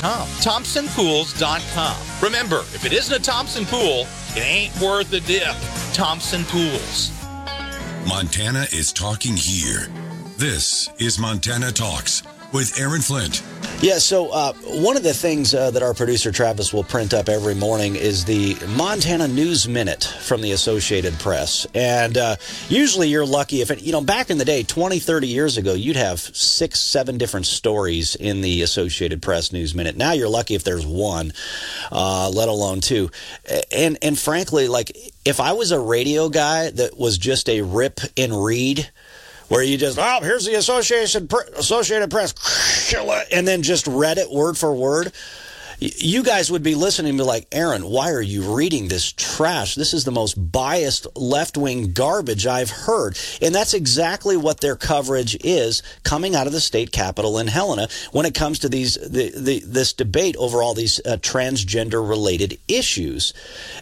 ThompsonPools.com. ThompsonPools.com. Remember, if it isn't a Thompson pool, it ain't worth the dip. Thompson Pools. Montana is talking here. This is Montana Talks with Aaron Flint. Yeah, so uh, one of the things uh, that our producer Travis will print up every morning is the Montana News Minute from the Associated Press. And uh, usually you're lucky if, it, you know, back in the day, 20, 30 years ago, you'd have six, seven different stories in the Associated Press News Minute. Now you're lucky if there's one, uh, let alone two. And, and frankly, like, if I was a radio guy that was just a rip and read, where you just oh here's the Association Associated Press, and then just read it word for word you guys would be listening to like, Aaron, why are you reading this trash? This is the most biased left wing garbage I've heard. And that's exactly what their coverage is coming out of the state capitol in Helena when it comes to these the, the, this debate over all these uh, transgender related issues.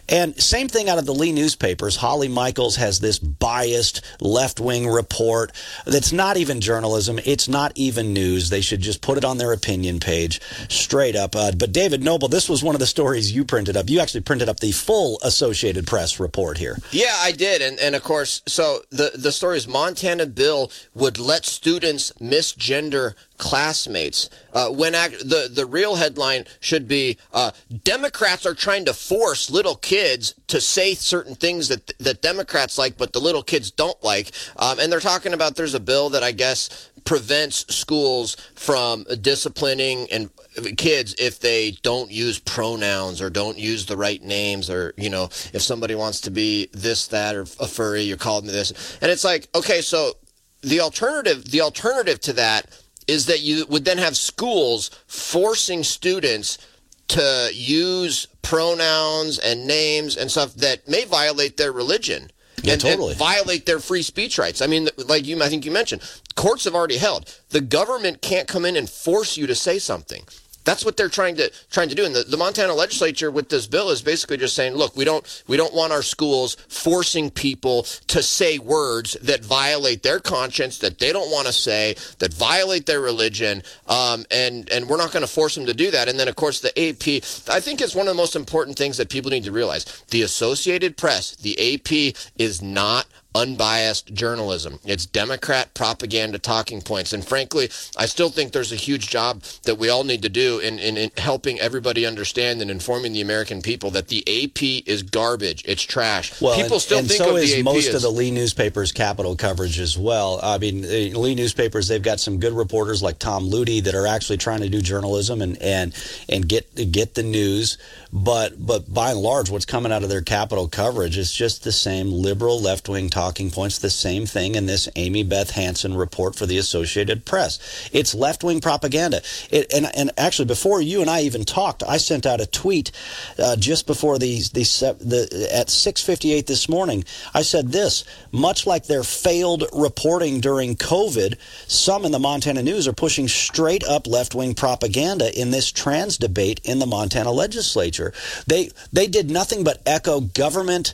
And same thing out of the Lee newspapers. Holly Michels has this biased left wing report that's not even journalism. It's not even news. They should just put it on their opinion page straight up. Uh, but Dave David Noble, this was one of the stories you printed up. You actually printed up the full Associated Press report here. Yeah, I did, and and of course, so the the story is Montana bill would let students misgender classmates. Uh, when act, the the real headline should be uh, Democrats are trying to force little kids to say certain things that that Democrats like, but the little kids don't like. Um, and they're talking about there's a bill that I guess prevents schools from disciplining and kids if they don't use pronouns or don't use the right names or you know if somebody wants to be this that or a furry you're me this. And it's like okay so the alternative the alternative to that is that you would then have schools forcing students to use pronouns and names and stuff that may violate their religion yeah, and, totally. and violate their free speech rights. I mean, like you, I think you mentioned, courts have already held the government can't come in and force you to say something. That's what they're trying to trying to do. And the, the Montana legislature with this bill is basically just saying, look, we don't we don't want our schools forcing people to say words that violate their conscience, that they don't want to say, that violate their religion, um, and and we're not going to force them to do that. And then of course the AP, I think it's one of the most important things that people need to realize. The Associated Press, the AP, is not unbiased journalism. It's Democrat propaganda talking points. And frankly, I still think there's a huge job that we all need to do in, in, in, helping everybody understand and informing the American people that the AP is garbage. It's trash. Well, people and, still and think so of is the AP most as, of the Lee newspapers' capital coverage as well. I mean, Lee newspapers they've got some good reporters like Tom Lutey that are actually trying to do journalism and and and get get the news. But but by and large, what's coming out of their capital coverage is just the same liberal left wing talking points. The same thing in this Amy Beth Hanson report for the Associated Press. It's left wing propaganda. It, and and actually, before you and I even talked, I sent out a tweet uh, just before these the, the at six fifty eight this morning. I said this: much like their failed reporting during COVID, some in the Montana News are pushing straight up left wing propaganda in this trans debate in the Montana legislature. They they did nothing but echo government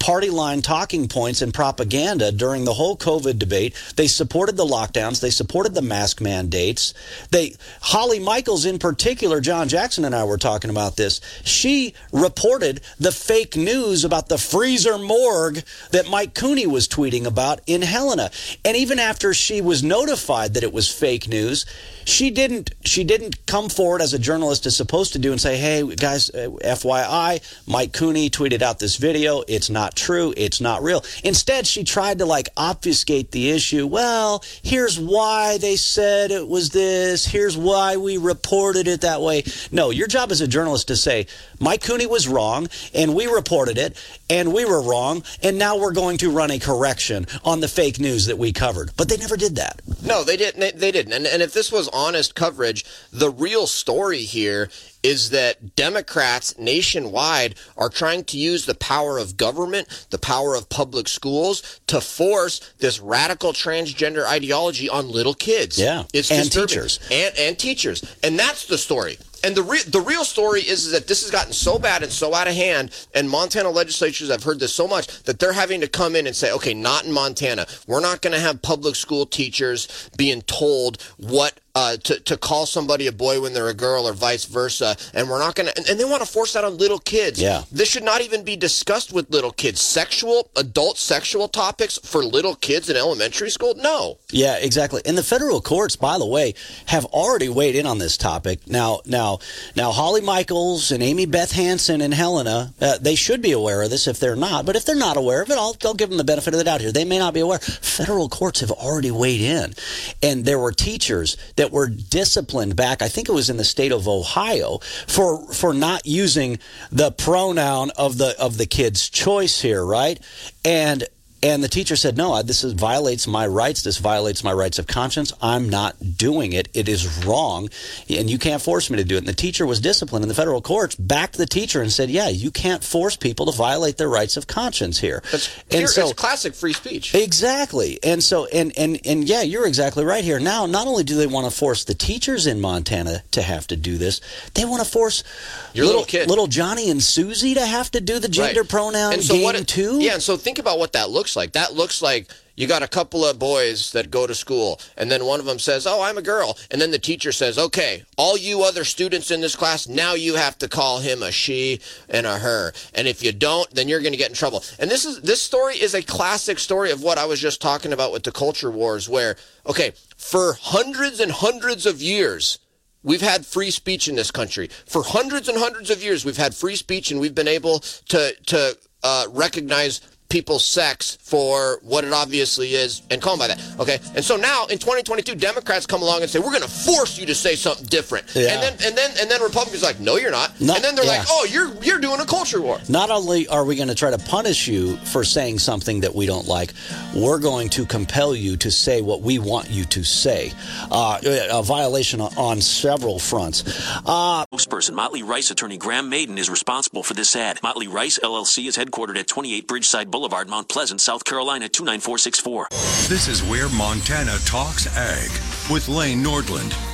party line talking points and propaganda during the whole COVID debate. They supported the lockdowns. They supported the mask mandates. They, Holly Michels in particular, John Jackson and I were talking about this. She reported the fake news about the freezer morgue that Mike Cooney was tweeting about in Helena. And even after she was notified that it was fake news, she didn't she didn't come forward as a journalist is supposed to do and say, "Hey guys, uh, FYI, Mike Cooney tweeted out this video. It's not true. It's not real." Instead, she tried to like obfuscate the issue. Well, here's why they said it was this. Here's why we reported it that way. No, your job as a journalist is to say, "Mike Cooney was wrong and we reported it and we were wrong and now we're going to run a correction on the fake news that we covered." But they never did that. No, they didn't. They didn't. And, and if this was honest coverage, the real story here is that Democrats nationwide are trying to use the power of government, the power of public schools to force this radical transgender ideology on little kids. Yeah. It's and disturbing. teachers. And, and teachers. And that's the story. And the re- the real story is that this has gotten so bad and so out of hand, and Montana legislatures have heard this so much that they're having to come in and say, okay, not in Montana. We're not going to have public school teachers being told what uh, to to call somebody a boy when they're a girl or vice versa, and we're not going to. And, and, they want to force that on little kids. Yeah, this should not even be discussed with little kids. Sexual, adult sexual topics for little kids in elementary school. No. Yeah, exactly. And the federal courts, by the way, have already weighed in on this topic. Now, now, now, Holly Michels and Amy Beth Hanson and Helena, uh, they should be aware of this if they're not. But if they're not aware of it, I'll, I'll give them the benefit of the doubt here. They may not be aware. Federal courts have already weighed in, and there were teachers that were disciplined back. I think it was in the state of Ohio for for not using the pronoun of the of the kid's choice here, right? And and the teacher said, "No, this is, violates my rights. This violates my rights of conscience. I'm not doing it. It is wrong, and you can't force me to do it." And the teacher was disciplined, and the federal courts backed the teacher and said, "Yeah, you can't force people to violate their rights of conscience here." That's and so, it's classic free speech. Exactly, and so and and and yeah, you're exactly right here. Now, not only do they want to force the teachers in Montana to have to do this, they want to force your little, little kid, little Johnny and Susie, to have to do the gender right. pronoun and so game it, too. Yeah, and so think about what that looks looks like. That looks like you got a couple of boys that go to school, and then one of them says, Oh, I'm a girl. And then the teacher says, Okay, all you other students in this class, now you have to call him a she and a her. And if you don't, then you're going to get in trouble. And this is this story is a classic story of what I was just talking about with the culture wars, where, okay, for hundreds and hundreds of years, We've had free speech in this country. For hundreds and hundreds of years, we've had free speech and we've been able to, to uh, recognize people's sex for what it obviously is and call them by that. Okay. And so now in 2022, Democrats come along and say, we're going to force you to say something different. Yeah. And then, and then, and then Republicans like, no, you're not. not and then they're yeah. like, oh, you're, you're doing a culture war. Not only are we going to try to punish you for saying something that we don't like, we're going to compel you to say what we want you to say. Uh, a violation on several fronts. Uh, Spokesperson Motley Rice attorney Graham Maiden is responsible for this ad. Motley Rice LLC is headquartered at 28 Bridgeside Boulevard. Boulevard, Mount Pleasant, South Carolina 29464. This is where Montana talks ag with Lane Nordlund.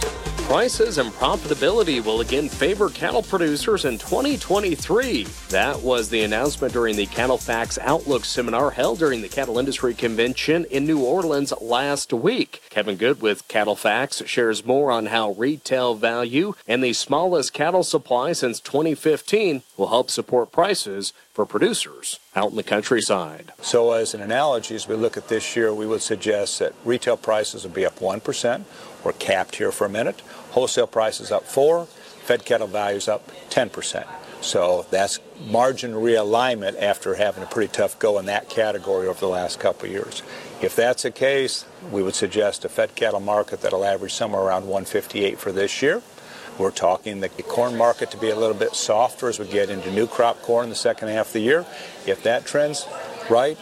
Prices and profitability will again favor cattle producers in 2023. That was the announcement during the CattleFax Outlook seminar held during the Cattle Industry Convention in New Orleans last week. Kevin Good with CattleFax shares more on how retail value and the smallest cattle supply since 2015 will help support prices for producers out in the countryside. So, as an analogy, as we look at this year, we would suggest that retail prices will be up 1%. We're capped here for a minute. Wholesale prices up 4 fed cattle values up 10%. So that's margin realignment after having a pretty tough go in that category over the last couple years. If that's the case, we would suggest a fed cattle market that'll average somewhere around 158 for this year. We're talking the corn market to be a little bit softer as we get into new crop corn in the second half of the year. If that trend's right,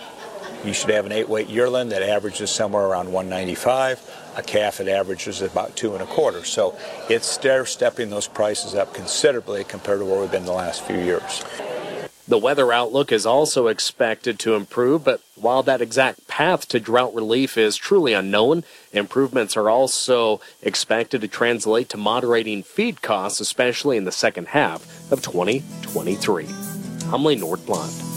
you should have an eight weight yearling that averages somewhere around 195 a calf it averages about two and a quarter. So it's stair stepping those prices up considerably compared to where we've been the last few years. The weather outlook is also expected to improve, but while that exact path to drought relief is truly unknown, improvements are also expected to translate to moderating feed costs, especially in the second half of 2023. I'm Lane Nordlund.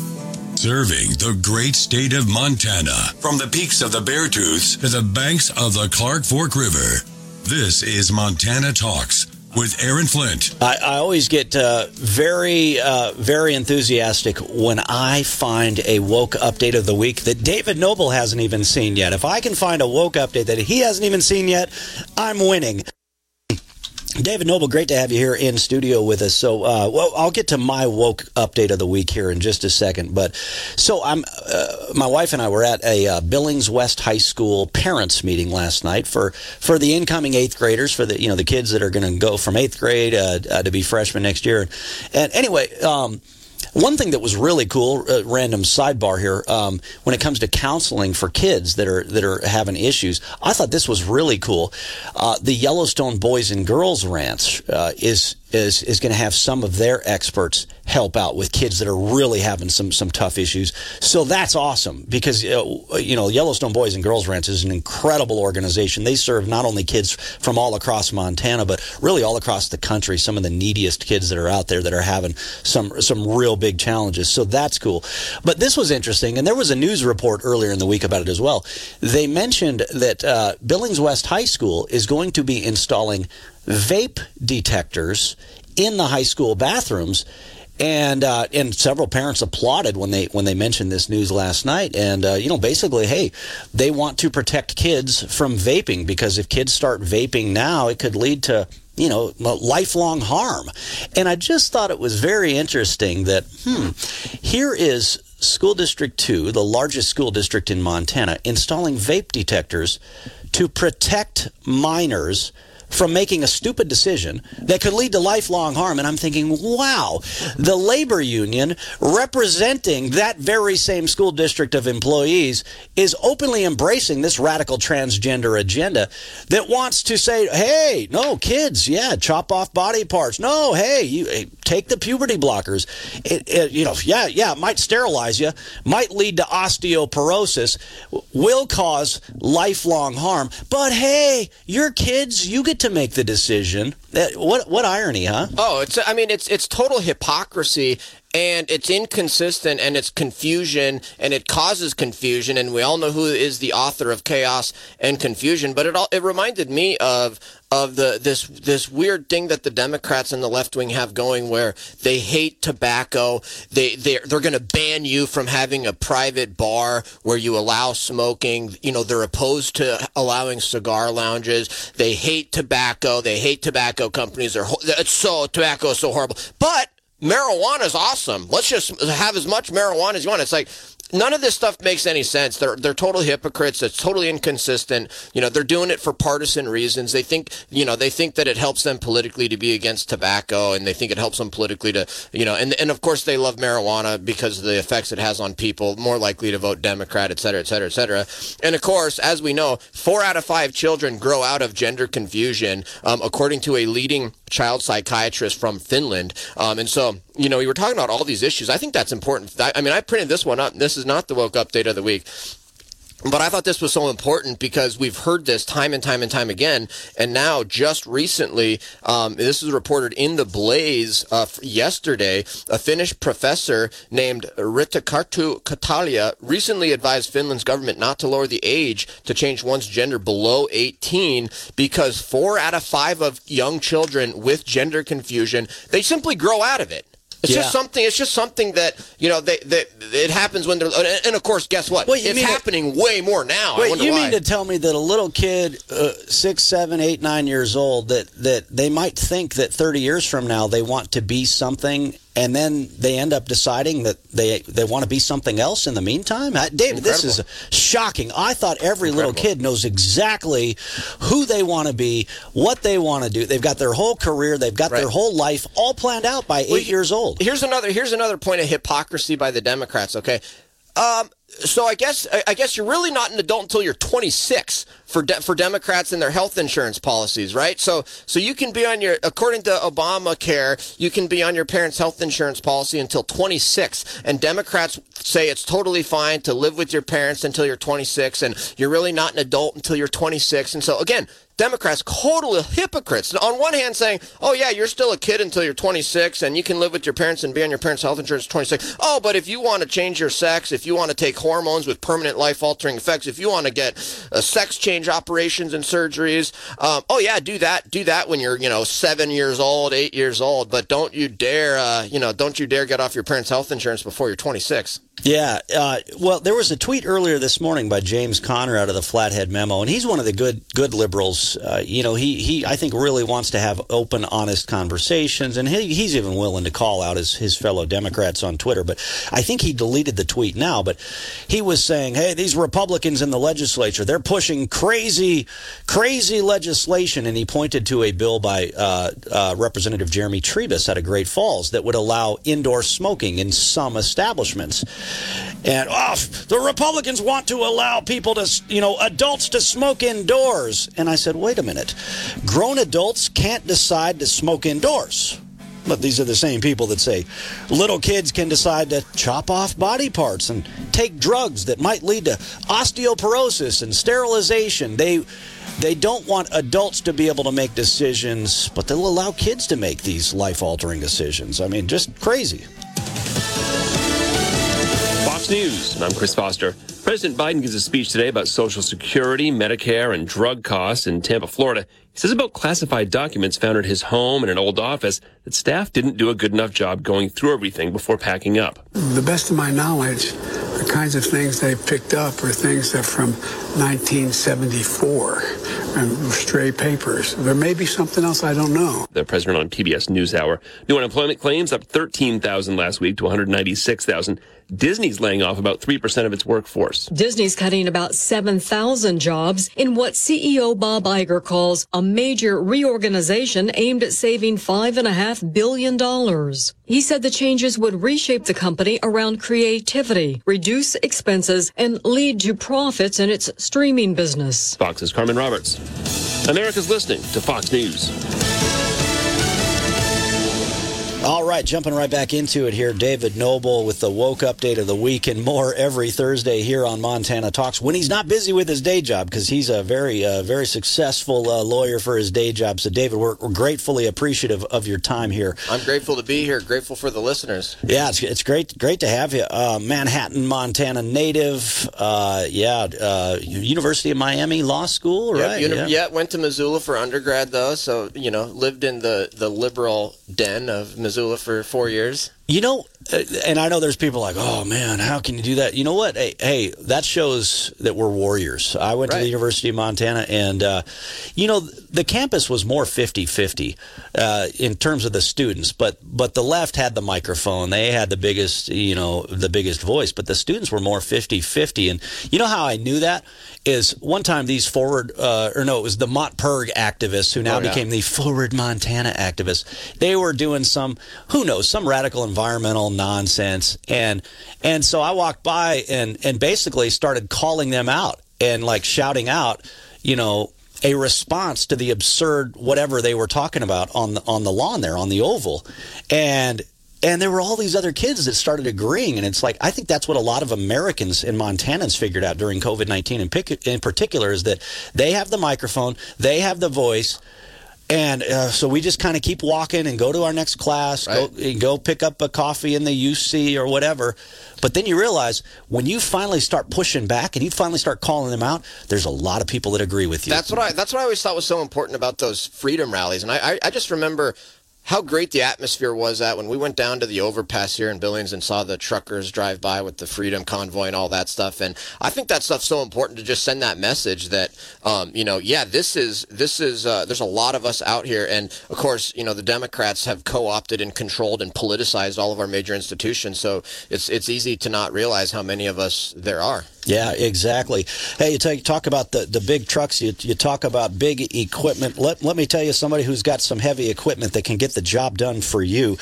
Serving the great state of Montana from the peaks of the Beartooths to the banks of the Clark Fork River. This is Montana Talks with Aaron Flint. I, I always get uh, very, uh, very enthusiastic when I find a woke update of the week that David Noble hasn't even seen yet. If I can find a woke update that he hasn't even seen yet, I'm winning. David Noble, great to have you here in studio with us. So, uh, well, I'll get to my woke update of the week here in just a second. But so, I'm uh, my wife and I were at a uh, Billings West High School parents meeting last night for for the incoming eighth graders, for the you know the kids that are going to go from eighth grade uh, uh, to be freshmen next year. And anyway. Um, one thing that was really cool, uh, random sidebar here, um, when it comes to counseling for kids that are that are having issues, I thought this was really cool. Uh, the Yellowstone Boys and Girls Ranch uh, is is is going to have some of their experts help out with kids that are really having some some tough issues. So that's awesome because uh, you know Yellowstone Boys and Girls Ranch is an incredible organization. They serve not only kids from all across Montana, but really all across the country. Some of the neediest kids that are out there that are having some some real big challenges. So that's cool. But this was interesting, and there was a news report earlier in the week about it as well. They mentioned that uh, Billings West High School is going to be installing vape detectors in the high school bathrooms and uh, and several parents applauded when they when they mentioned this news last night. And uh, you know, basically, hey, they want to protect kids from vaping because if kids start vaping now, it could lead to you know lifelong harm. And I just thought it was very interesting that hmm, here is School District Two, the largest school district in Montana, installing vape detectors to protect minors from making a stupid decision that could lead to lifelong harm. And I'm thinking, wow, the labor union representing that very same school district of employees is openly embracing this radical transgender agenda that wants to say, hey, no, kids, yeah, chop off body parts. No, hey, you eh, take the puberty blockers. It, it, you know, yeah, yeah, it might sterilize you, might lead to osteoporosis, will cause lifelong harm. But hey, your kids, you get to make the decision. That, What what irony, huh? Oh, it's I mean it's it's total hypocrisy and it's inconsistent and it's confusion and it causes confusion and we all know who is the author of chaos and confusion but it all it reminded me of of the this this weird thing that the Democrats and the left wing have going where they hate tobacco. They they they're going to ban you from having a private bar where you allow smoking. You know they're opposed to allowing cigar lounges. They hate tobacco. They hate tobacco companies. They're it's so tobacco is so horrible. But marijuana is awesome. Let's just have as much marijuana as you want. It's like none of this stuff makes any sense. They're they're total hypocrites. It's totally inconsistent. You know, they're doing it for partisan reasons. They think, you know, they think that it helps them politically to be against tobacco, and they think it helps them politically to, you know, and and of course they love marijuana because of the effects it has on people, more likely to vote Democrat, et cetera, et cetera, et cetera. And of course, as we know, four out of five children grow out of gender confusion, um, according to a leading child psychiatrist from Finland. Um, and so, you know, we were talking about all these issues. I think that's important. I mean, I printed this one up. This is not the woke update of the week. But I thought this was so important because we've heard this time and time and time again. And now, just recently, um, this was reported in the Blaze uh, yesterday. A Finnish professor named Riittakerttu Kaltiala recently advised Finland's government not to lower the age to change one's gender below 18 because four out of five of young children with gender confusion, they simply grow out of it. It's yeah. just something. It's just something that you know. They, they it happens when they're. And of course, guess what? Wait, it's happening that, way more now. Wait, you why. mean to tell me that a little kid, uh, six, seven, eight, nine years old, that that they might think that thirty years from now they want to be something, and then they end up deciding that they they want to be something else in the meantime. David, this is shocking. I thought every Incredible. little kid knows exactly who they want to be, what they want to do. They've got their whole career, they've got right. their whole life all planned out by well, eight years old. Here's another here's another point of hypocrisy by the Democrats. Okay, um, so I guess I guess you're really not an adult until you're 26 for de- for Democrats and their health insurance policies, right? So so you can be on your according to Obamacare, you can be on your parents' health insurance policy until 26, and Democrats say it's totally fine to live with your parents until you're 26, and you're really not an adult until you're 26. And so again, Democrats total hypocrites. On one hand, saying, "Oh yeah, you're still a kid until you're 26, and you can live with your parents and be on your parents' health insurance 26." Oh, but if you want to change your sex, if you want to take hormones with permanent life-altering effects, if you want to get a sex change operations and surgeries, um, oh yeah, do that. Do that when you're, you know, seven years old, eight years old. But don't you dare, uh, you know, don't you dare get off your parents' health insurance before you're 26. Yeah, uh, well, there was a tweet earlier this morning by James Conner out of the Flathead Memo, and he's one of the good good liberals. Uh, you know, he he I think really wants to have open, honest conversations, and he, he's even willing to call out his his fellow Democrats on Twitter. But I think he deleted the tweet now. But he was saying, "Hey, these Republicans in the legislature, they're pushing crazy, crazy legislation," and he pointed to a bill by uh, uh Representative Jeremy Trebas out of Great Falls that would allow indoor smoking in some establishments. And oh, the Republicans want to allow people to, you know, adults to smoke indoors. And I said, wait a minute. Grown adults can't decide to smoke indoors. But these are the same people that say little kids can decide to chop off body parts and take drugs that might lead to osteoporosis and sterilization. They they don't want adults to be able to make decisions, but they'll allow kids to make these life altering decisions. I mean, just crazy. News. I'm Chris Foster. President Biden gives a speech today about Social Security, Medicare, and drug costs in Tampa, Florida. He says about classified documents found at his home and an old office that staff didn't do a good enough job going through everything before packing up. The best of my knowledge, the kinds of things they picked up are things that from 1974 and stray papers. There may be something else I don't know. The president on PBS NewsHour. New unemployment claims up 13,000 last week to 196,000. Disney's laying off about 3% of its workforce. Disney's cutting about 7,000 jobs in what CEO Bob Iger calls a major reorganization aimed at saving $5.5 billion. He said the changes would reshape the company around creativity, reduce expenses, and lead to profits in its streaming business. Fox's Carmen Roberts. America's listening to Fox News. All right, jumping right back into it here. David Noble with the woke update of the week and more every Thursday here on Montana Talks when he's not busy with his day job because he's a very, uh, very successful uh, lawyer for his day job. So, David, we're, we're, gratefully appreciative of your time here. I'm grateful to be here. Grateful for the listeners. Yeah, it's, it's great, great to have you. Uh, Manhattan, Montana native. Uh, yeah, uh, University of Miami Law School, right? Uni- yeah. yeah, went to Missoula for undergrad though. So you know, lived in the the liberal den of Missoula Missoula for four years. You know, and I know there's people like, oh man, how can you do that? You know what? Hey, hey that shows that we're warriors. I went right. to the University of Montana, and, uh, you know, the campus was more 50 50 uh, in terms of the students, but, but the left had the microphone. They had the biggest, you know, the biggest voice, but the students were more 50 50. And you know how I knew that? Is one time these forward, uh, or no, it was the MontPIRG activists who now oh, yeah. became the Forward Montana activists. They were doing some, who knows, some radical environmental nonsense. And and so I walked by and and basically started calling them out and like shouting out, you know, a response to the absurd whatever they were talking about on the on the lawn there on the oval. And and there were all these other kids that started agreeing and it's like i think that's what a lot of americans and montanans figured out during covid-19 in, in particular is that they have the microphone they have the voice and uh, so we just kind of keep walking and go to our next class, right. go, go pick up a coffee in the UC or whatever. But then you realize when you finally start pushing back and you finally start calling them out, there's a lot of people that agree with you. That's what I. That's what I always thought was so important about those freedom rallies. And I, I, I just remember how great the atmosphere was that when we went down to the overpass here in Billings and saw the truckers drive by with the Freedom Convoy and all that stuff. And I think that stuff's so important to just send that message that, um, you know, yeah, this is this is uh, there's a lot of us out here, and of course, you know, the Democrats have co-opted and controlled and politicized all of our major institutions. So it's it's easy to not realize how many of us there are. Yeah, exactly. Hey, you, talk, talk about the, the big trucks. You, you talk about big equipment. Let, let me tell you somebody who's got some heavy equipment that can get the job done for you.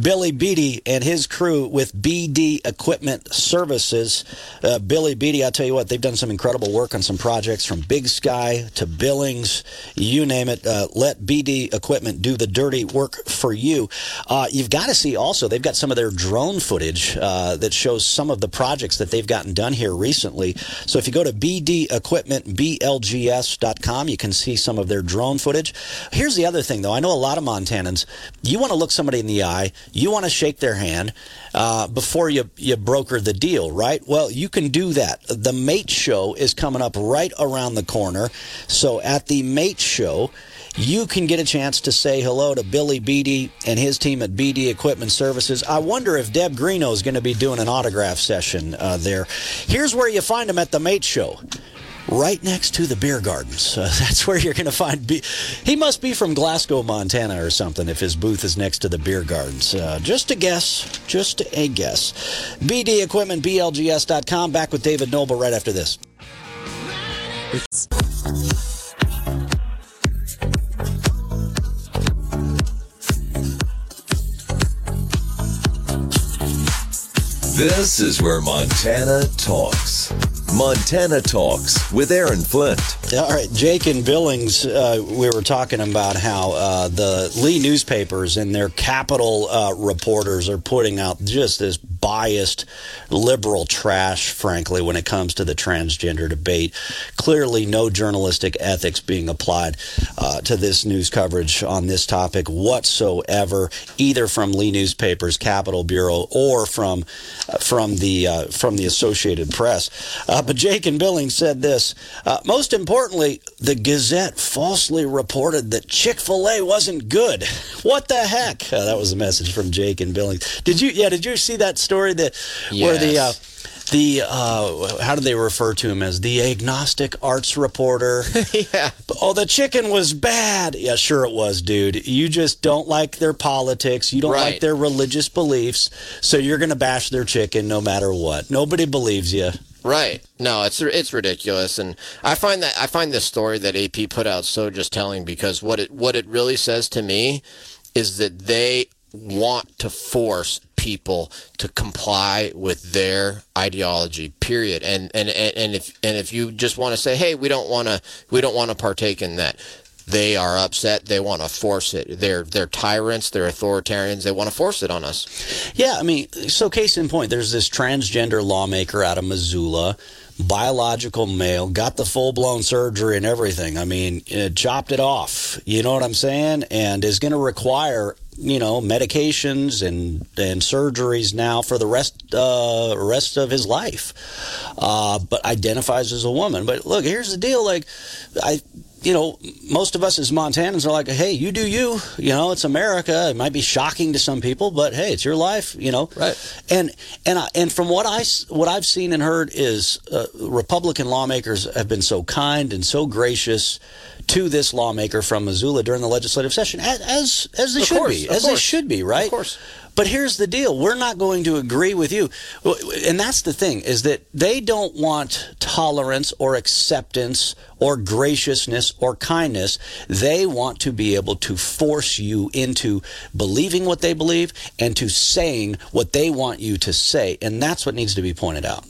Billy Beatty and his crew with BD Equipment Services. Uh, Billy Beatty, I tell you what, they've done some incredible work on some projects from Big Sky to Billings, you name it. Uh, let BD Equipment do the dirty work for you. Uh, you've got to see also, they've got some of their drone footage uh, that shows some of the projects that they've gotten done here recently. So if you go to BD Equipment, BLGS.com, you can see some of their drone footage. Here's the other thing, though. I know a lot of Montanans, you want to look somebody in the eye, you want to shake their hand uh, before you, you broker the deal, right? Well, you can do that. The Mate Show is coming up right around the corner. So at the Mate Show, you can get a chance to say hello to Billy Beatty and his team at BD Equipment Services. I wonder if Deb Greeno is going to be doing an autograph session uh, there. Here's where you find him at the Mate Show right next to the beer gardens. Uh, that's where you're going to find. Be- he must be from Glasgow, Montana, or something. If his booth is next to the beer gardens, uh, just a guess. Just a guess. BD Equipment, BLGS.com. Back with David Noble right after this. This is where Montana talks. Montana Talks with Aaron Flint. All right, Jake and Billings, uh, we were talking about how uh, the Lee newspapers and their capital uh, reporters are putting out just this biased liberal trash, frankly, when it comes to the transgender debate. Clearly, no journalistic ethics being applied uh, to this news coverage on this topic whatsoever, either from Lee newspapers, Capital Bureau, or from uh, from the uh, from the Associated Press. Uh, but Jake and Billings said this. Uh, most importantly, the Gazette falsely reported that Chick Fil A wasn't good. What the heck? That was a message from Jake and Billings. Did you? Yeah. Did you see that story that where the uh, the uh, how do they refer to him as the agnostic arts reporter? yeah. Oh, the chicken was bad. Yeah, sure it was, dude. You just don't like their politics. You don't Right. like their religious beliefs, so you're going to bash their chicken no matter what. Nobody believes you. Right. No, it's it's ridiculous, and I find that I find this story that AP put out so just telling because what it what it really says to me is that they want to force people to comply with their ideology period. And and and, if and if you just want to say hey we don't want to we don't want to partake in that they are upset. They want to force it. They're they're tyrants. They're authoritarians. They want to force it on us. Yeah, I mean, so case in point, there's this transgender lawmaker out of Missoula, biological male, got the full blown surgery and everything. I mean, uh, chopped it off. You know what I'm saying? And is going to require you know medications and and surgeries now for the rest uh, rest of his life. Uh, but identifies as a woman. But look, here's the deal. Like, I you know, most of us as Montanans are like, hey, you do you. You know, it's America. It might be shocking to some people, but hey, it's your life. You know, Right. And and I, and from what I what I've seen and heard is uh, Republican lawmakers have been so kind and so gracious to this lawmaker from Missoula during the legislative session, as as, as they Of should course, be, as they should be, right? Of course. But here's the deal: we're not going to agree with you, and that's the thing is that they don't want tolerance or acceptance or graciousness or kindness. They want to be able to force you into believing what they believe and to saying what they want you to say, and that's what needs to be pointed out.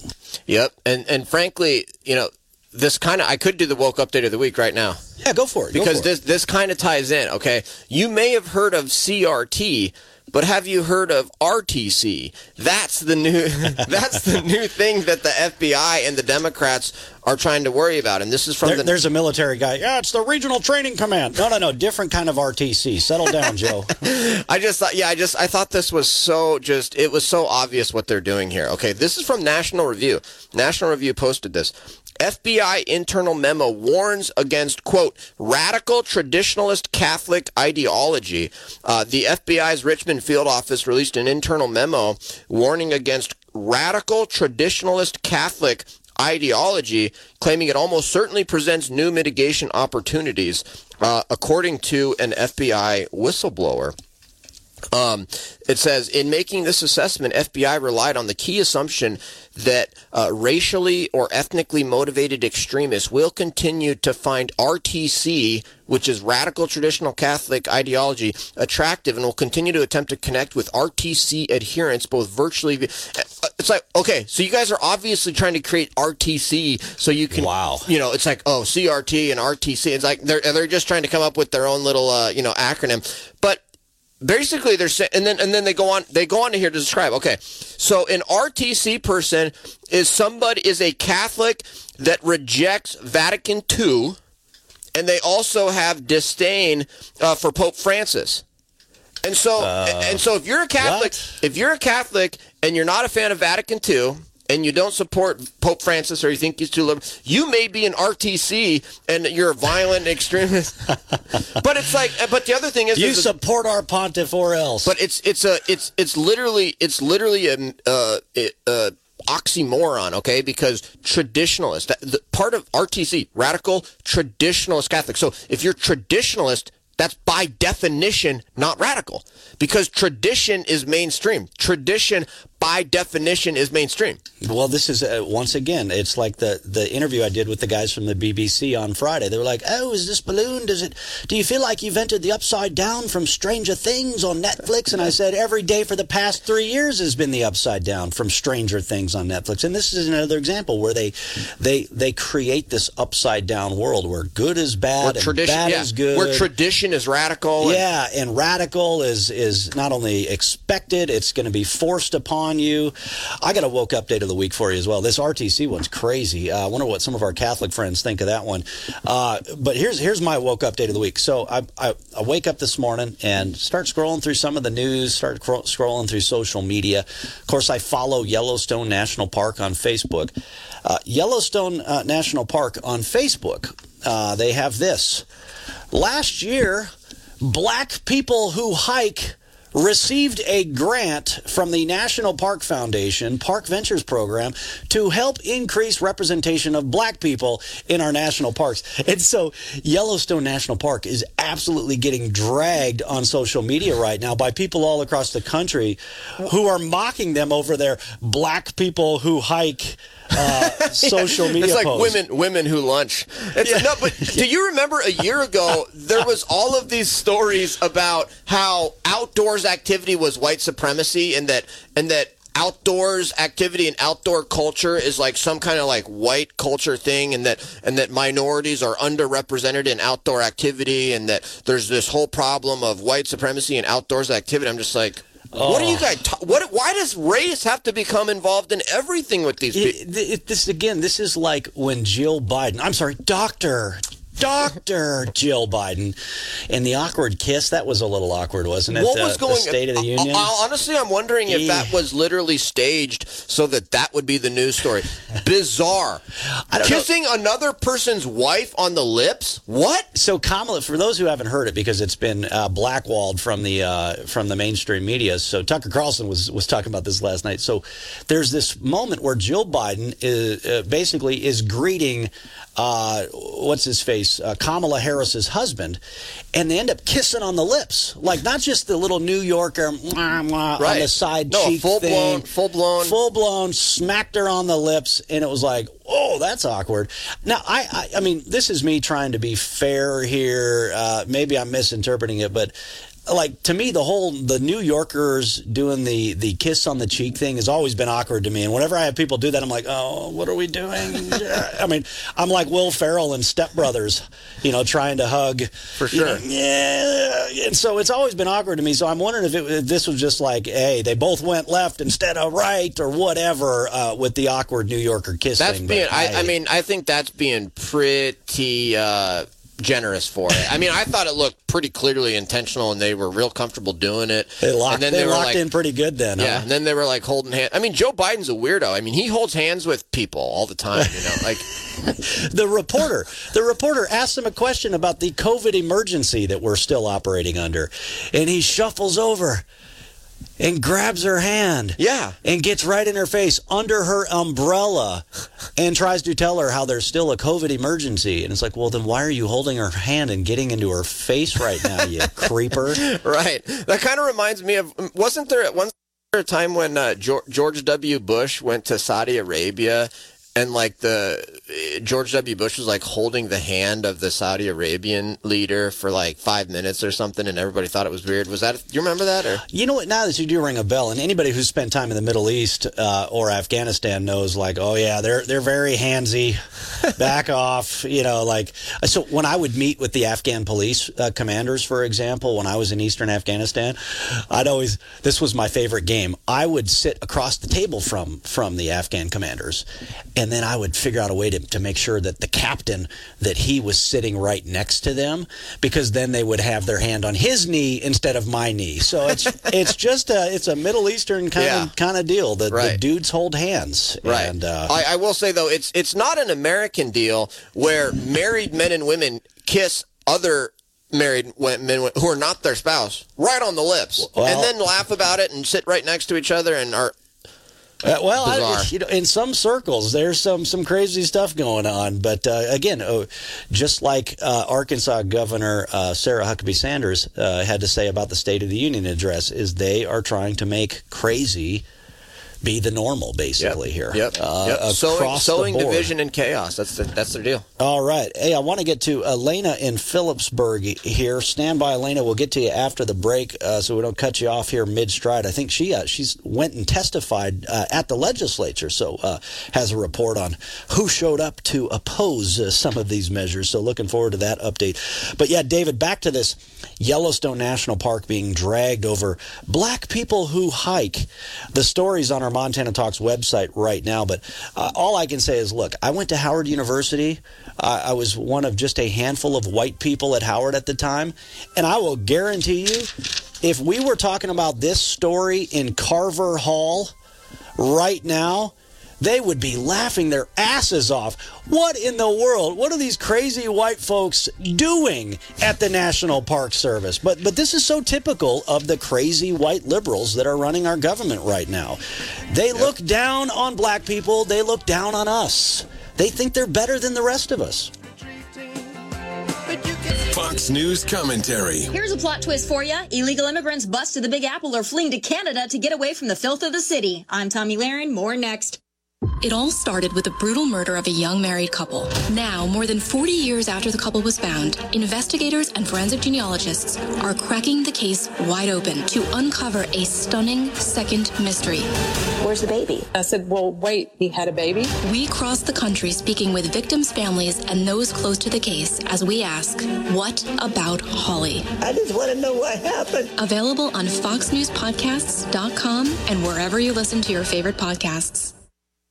Yep. And and frankly, you know, this kind of I could do the woke update of the week right now. Yeah, go for it. Because for it. this this kind of ties in, okay? You may have heard of CRT, but have you heard of RTC? That's the new that's the new thing that the FBI and the Democrats are trying to worry about. And this is from There- the there's a military guy. Yeah, it's the Regional Training Command. No, no, no, different kind of RTC. Settle down, Joe. I just thought, yeah, I just, I thought this was so just, it was so obvious what they're doing here. Okay, this is from National Review. National Review posted this. FBI internal memo warns against, quote, radical traditionalist Catholic ideology. Uh, the FBI's Richmond field office released an internal memo warning against radical traditionalist Catholic ideology, claiming it almost certainly presents new mitigation opportunities, uh, according to an FBI whistleblower. Um, it says in making this assessment, FBI relied on the key assumption that uh, racially or ethnically motivated extremists will continue to find RTC, which is radical traditional Catholic ideology, attractive and will continue to attempt to connect with RTC adherents both virtually. Uh, It's like okay, so you guys are obviously trying to create RTC so you can. Wow. You know, it's like oh CRT and RTC. It's like they're they're just trying to come up with their own little uh, you know acronym, but basically they're saying and then and then they go on they go on to here to describe okay so an rtc person is somebody is a catholic that rejects vatican ii and they also have disdain uh, for pope francis and so and so if you're a catholic what? if you're a catholic and you're not a fan of vatican ii and you don't support Pope Francis or you think he's too liberal, you may be an RTC and you're a violent extremist. but it's like, but the other thing is, You support our pontiff or else. but it's it's a it's it's literally it's literally a uh, it, uh, oxymoron, okay? Because traditionalist, that, the, part of RTC, radical traditionalist Catholic. So if you're traditionalist, that's by definition not radical because tradition is mainstream. Tradition by definition is mainstream. Well, this is uh, once again, it's like the the interview I did with the guys from the BBC on Friday. They were like, "Oh, is this balloon? Does it? Do you feel like you've entered the upside down from Stranger Things on Netflix?" And I said, "Every day for the past three years has been the upside down from Stranger Things on Netflix." And this is another example where they they they create this upside down world where good is bad Where and bad yeah, is good. where tradition is radical. and- Yeah, and radical is is not only expected, it's going to be forced upon you. I got a woke update of the week for you as well. This RTC one's crazy. Uh, I wonder what some of our Catholic friends think of that one. Uh, but here's here's my woke update of the week. So I, I I wake up this morning and start scrolling through some of the news, start cro- scrolling through social media. Of course, I follow Yellowstone National Park on Facebook. Uh, Yellowstone uh, National Park on Facebook. Uh, they have this. Last year, black people who hike received a grant from the National Park Foundation Park Ventures program to help increase representation of black people in our national parks. And so Yellowstone National Park is absolutely getting dragged on social media right now by people all across the country who are mocking them over their black people who hike uh, social media It's like posts. women women who lunch. It's, No, but do you remember a year ago there was all of these stories about how outdoors activity was white supremacy and that and that outdoors activity and outdoor culture is like some kind of like white culture thing and that and that minorities are underrepresented in outdoor activity and that there's this whole problem of white supremacy and outdoors activity. I'm just like what are you Oh. guys? What? Why does race have to become involved in everything with these people? It, it, this again, this is like when Jill Biden. I'm sorry, Doctor. Doctor Jill Biden, and the awkward kiss. That was a little awkward, wasn't it? What the, was the going? State of the Union. I- honestly, I'm wondering if that was literally staged so that that would be the news story. Bizarre. Kissing another person's wife on the lips. What? So Kamala, for those who haven't heard it, because it's been uh, blackwalled from the uh, from the mainstream media. So Tucker Carlson was was talking about this last night. So there's this moment where Jill Biden is uh, basically is greeting uh, what's his face uh, Kamala Harris's husband, and they end up kissing on the lips, like not just the little New Yorker mwah, mwah, on the side No, cheek full thing. blown- full blown, full blown smacked her on the lips, and it was like, oh, that's awkward. Now, I, I, I mean, this is me trying to be fair here. Uh, maybe I'm misinterpreting it, but like to me, the whole the New Yorkers doing the the kiss on the cheek thing has always been awkward to me. And whenever I have people do that, I'm like, oh, what are we doing? I mean, I'm like Will Ferrell and Step Brothers, you know, trying to hug For you know, sure. yeah, and so it's always been awkward to me. So I'm wondering if, it, if this was just like, hey, they both went left instead of right, or whatever, uh, with the awkward New Yorker kiss That's thing. being. But I, I mean, I think that's being pretty uh, generous for it. I mean, I thought it looked pretty clearly intentional, and they were real comfortable doing it. they locked, and then they they, were locked like, in pretty good then. Yeah, huh? and then they were like holding hands. I mean, Joe Biden's a weirdo. I mean, he holds hands with people all the time. You know, like the reporter the reporter asked him a question about the covid emergency that we're still operating under and he shuffles over and grabs her hand yeah and gets right in her face under her umbrella and tries to tell her how there's still a covid emergency and it's like well then why are you holding her hand and getting into her face right now you creeper right. That kind of reminds me of. Wasn't there at one a time when uh, George, George W. Bush went to Saudi Arabia? And like the George W. Bush was like holding the hand of the Saudi Arabian leader for like five minutes or something, and everybody thought it was weird. Was that? Do you remember that? Or You know what? Now that you do ring a bell, and anybody who's spent time in the Middle East uh, or Afghanistan knows, like, oh yeah, they're they're very handsy. Back off, you know. Like, so when I would meet with the Afghan police uh, commanders, for example, when I was in Eastern Afghanistan, I'd always this was my favorite game. I would sit across the table from from the Afghan commanders, and then I would figure out a way to to make sure that the captain that he was sitting right next to them, because then they would have their hand on his knee instead of my knee. So it's it's just a it's a Middle Eastern kind Yeah. of kind of deal. The, the dudes hold hands, Right. And uh, I, I will say though, it's it's not an American deal where married men and women kiss other married men who are not their spouse right on the lips, Well- and then laugh about it and sit right next to each other and are. Uh, well, I, you know, in some circles, there's some some crazy stuff going on. But uh, again, uh, just like uh, Arkansas Governor uh, Sarah Huckabee Sanders uh, had to say about the State of the Union address, is they are trying to make crazy be the normal, basically Yep. here. Yep. Uh, yep. Sowing, sowing division and chaos. That's the, that's their deal. All right. Hey, I want to get to Elena in Philipsburg here. Stand by, Elena. We'll get to you after the break, uh, so we don't cut you off here mid stride. I think she uh, she's went and testified uh, at the legislature, so uh, has a report on who showed up to oppose uh, some of these measures. So looking forward to that update. But yeah, David, back to this Yellowstone National Park being dragged over black people who hike. The stories on our Montana Talks website right now, but uh, all I can say is, look, I went to Howard University. Uh, I was one of just a handful of white people at Howard at the time, and I will guarantee you, if we were talking about this story in Carver Hall right now, they would be laughing their asses off. What in the world? What are these crazy white folks doing at the National Park Service? But but this is so typical of the crazy white liberals that are running our government right now. They look down on black people, they look down on us. They think they're better than the rest of us. Fox News commentary. Here's a plot twist for you. Illegal immigrants bust to the Big Apple are fleeing to Canada to get away from the filth of the city. I'm Tomi Lahren. More next. It all started with the brutal murder of a young married couple. Now, more than 40 years after the couple was found, investigators and forensic genealogists are cracking the case wide open to uncover a stunning second mystery. Where's the baby? I said, Well, wait, he had a baby? We cross the country speaking with victims' families and those close to the case as we ask, What about Holly? I just want to know what happened. Available on FoxNewsPodcasts.com and wherever you listen to your favorite podcasts.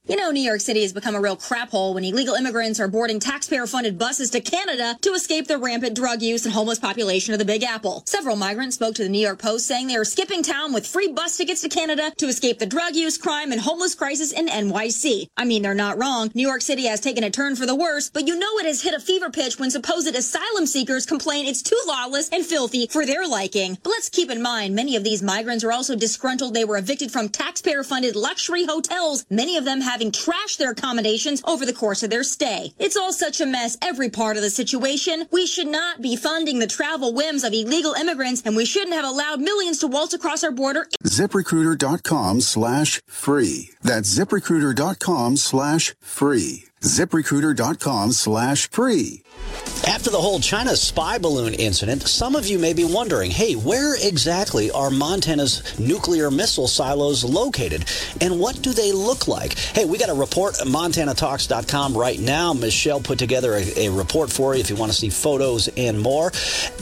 You know, New York City has become a real crap hole when illegal immigrants are boarding taxpayer funded buses to Canada to escape the rampant drug use and homeless population of the Big Apple. Several migrants spoke to the New York Post saying they are skipping town with free bus tickets to Canada to escape the drug use, crime, and homeless crisis in NYC. I mean, they're not wrong. New York City has taken a turn for the worse, but you know it has hit a fever pitch when supposed asylum seekers complain it's too lawless and filthy for their liking. But let's keep in mind, many of these migrants are also disgruntled they were evicted from taxpayer funded luxury hotels, many of them having trashed their accommodations over the course of their stay. It's all such a mess, every part of the situation. We should not be funding the travel whims of illegal immigrants, and we shouldn't have allowed millions to waltz across our border. ZipRecruiter.com slash free. That's ziprecruiter.com slash free. ZipRecruiter.com slash free. After the whole China spy balloon incident, some of you may be wondering, hey, where exactly are Montana's nuclear missile silos located? And what do they look like? Hey, we got a report at MontanaTalks.com right now. Michelle put together a, a report for you if you want to see photos and more.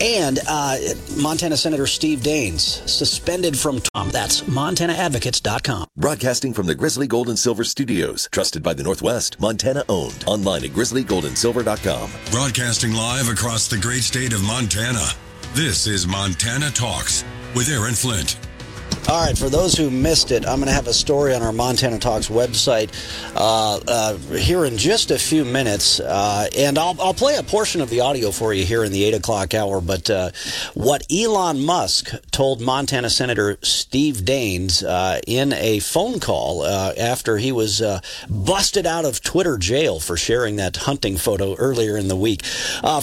And uh, Montana Senator Steve Daines, suspended from Tom. That's MontanaAdvocates.com. Broadcasting from the Grizzly Gold and Silver Studios, trusted by the Northwest, Montana owned. Online at grizzlygoldandsilver.com. Broadcasting live across the great state of Montana. This is Montana Talks with Aaron Flint. All right, for those who missed it, I'm going to have a story on our Montana Talks website uh, uh, here in just a few minutes, uh, and I'll, I'll play a portion of the audio for you here in the 8 o'clock hour. But uh, what Elon Musk told Montana Senator Steve Daines uh, in a phone call uh, after he was busted out of Twitter jail for sharing that hunting photo earlier in the week.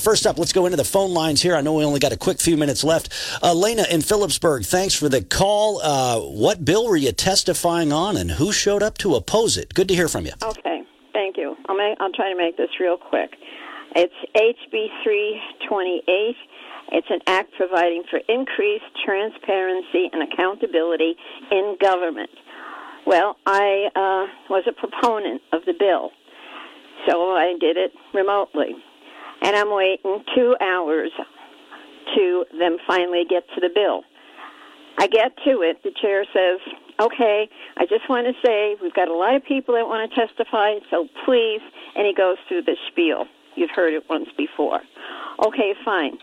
first up, let's go into the phone lines here. I know we only got a quick few minutes left. Elena in Philipsburg, thanks for the call. Uh, what bill were you testifying on, and who showed up to oppose it? Good to hear from you. Okay, thank you. I'll, make, I'll try to make this real quick. It's HB 328. It's an act providing for increased transparency and accountability in government. Well, I uh, was a proponent of the bill, so I did it remotely. And I'm waiting two hours to them finally get to the bill. I get to it. The chair says, okay, I just want to say we've got a lot of people that want to testify, so please. And he goes through the spiel. You've heard it once before. Okay, fine.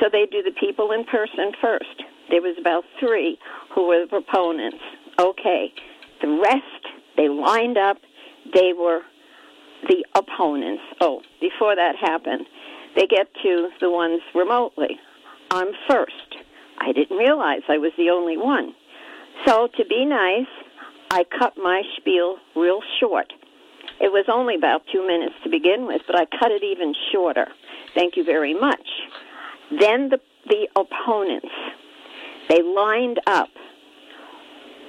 So they do the people in person first. There was about three who were the proponents. Okay. The rest, they lined up. They were the opponents. Oh, before that happened, they get to the ones remotely. I'm first. I didn't realize I was the only one. So, to be nice, I cut my spiel real short. It was only about two minutes to begin with, but I cut it even shorter. Thank you very much. Then the, the opponents, they lined up,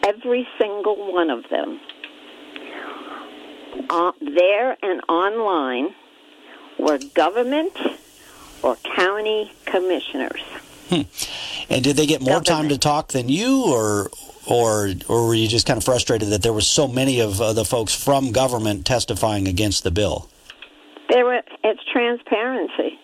every single one of them, uh, there and online were government or county commissioners. Hmm. And did they get more time to talk than you, or or or were you just kind of frustrated that there was so many of uh, the folks from government testifying against the bill? There were. It's transparency,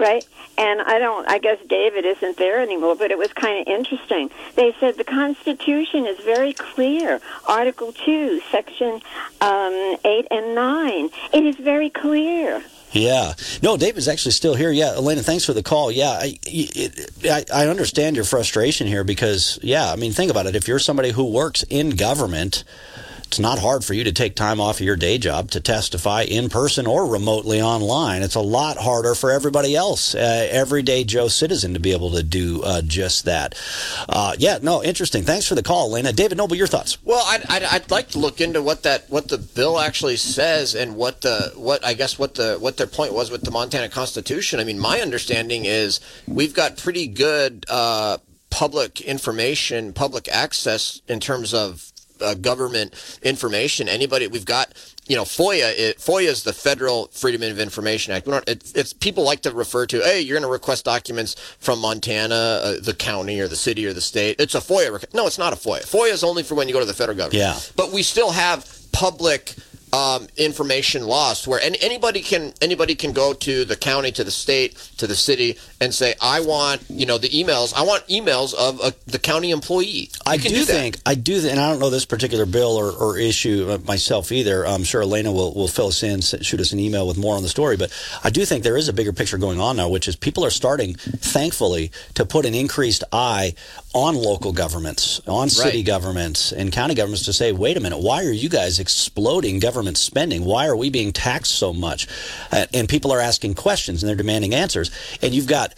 right? And I don't. I guess David isn't there anymore, but it was kind of interesting. They said the Constitution is very clear. Article two, Section um, eight and nine. It is very clear. Yeah. No, David's actually still here. Yeah, Elena, thanks for the call. Yeah, I, I, I understand your frustration here because, yeah, I mean, think about it. If you're somebody who works in government, it's not hard for you to take time off of your day job to testify in person or remotely online. It's a lot harder for everybody else, uh, everyday Joe citizen, to be able to do uh, just that. Uh, yeah, no, interesting. Thanks for the call, Lena. David Noble, your thoughts? Well, I'd, I'd, I'd, like to look into what that what the bill actually says and what the what I guess what the what their point was with the Montana Constitution. I mean, my understanding is we've got pretty good uh, public information, public access in terms of uh, government information. Anybody, we've got, you know, FOIA. It, FOIA is the Federal Freedom of Information Act. It, it's people like to refer to, hey, you're going to request documents from Montana, uh, the county or the city or the state. It's a FOIA. Rec- no, it's not a FOIA. FOIA is only for when you go to the federal government. Yeah. But we still have public um, information lost where any, anybody can anybody can go to the county to the state to the city and say I want you know the emails. I want emails of a, the county employee. I do, do think I do th- and I don't know this particular bill or, or issue uh, myself either. I'm sure Elena will, will fill us in shoot us an email with more on the story but I do think there is a bigger picture going on now which is people are starting thankfully to put an increased eye on local governments on city Right. governments and county governments to say wait a minute why are you guys exploding government spending? Why are we being taxed so much? Uh, and people are asking questions and they're demanding answers. And you've got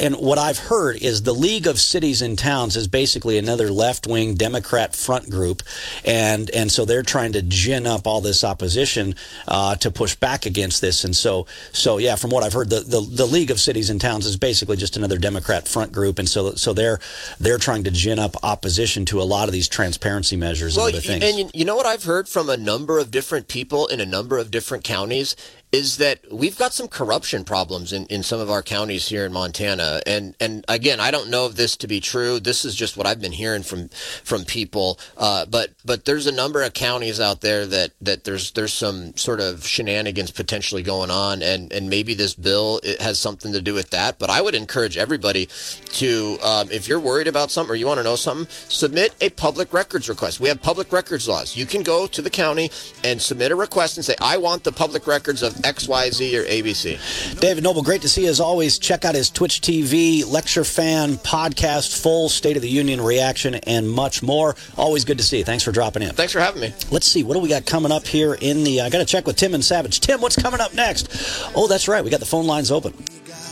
and what I've heard is the League of Cities and Towns is basically another left-wing Democrat front group. And and so they're trying to gin up all this opposition uh, to push back against this. And so so yeah from what I've heard the, the the League of Cities and Towns is basically just another Democrat front group. And so so they're they're trying to gin up opposition to a lot of these transparency measures well, and other things. and you, you know what I've heard from a number of different people in a number of different counties is that we've got some corruption problems in, in some of our counties here in Montana. And and again, I don't know if this to be true. This is just what I've been hearing from from people. Uh, but but there's a number of counties out there that, that there's there's some sort of shenanigans potentially going on, and, and maybe this bill has something to do with that. But I would encourage everybody to, um, if you're worried about something or you want to know something, submit a public records request. We have public records laws. You can go to the county and submit a request and say, I want the public records of X, Y, Z, or ABC. David Noble, great to see you as always. Check out his Twitch TV, lecture fan, podcast, full State of the Union reaction, and much more. Always good to see you. Thanks for dropping in. Thanks for having me. Let's see, what do we got coming up here in the. Uh, I got to check with Tim and Savage. Tim, what's coming up next? Oh, that's right. We got the phone lines open.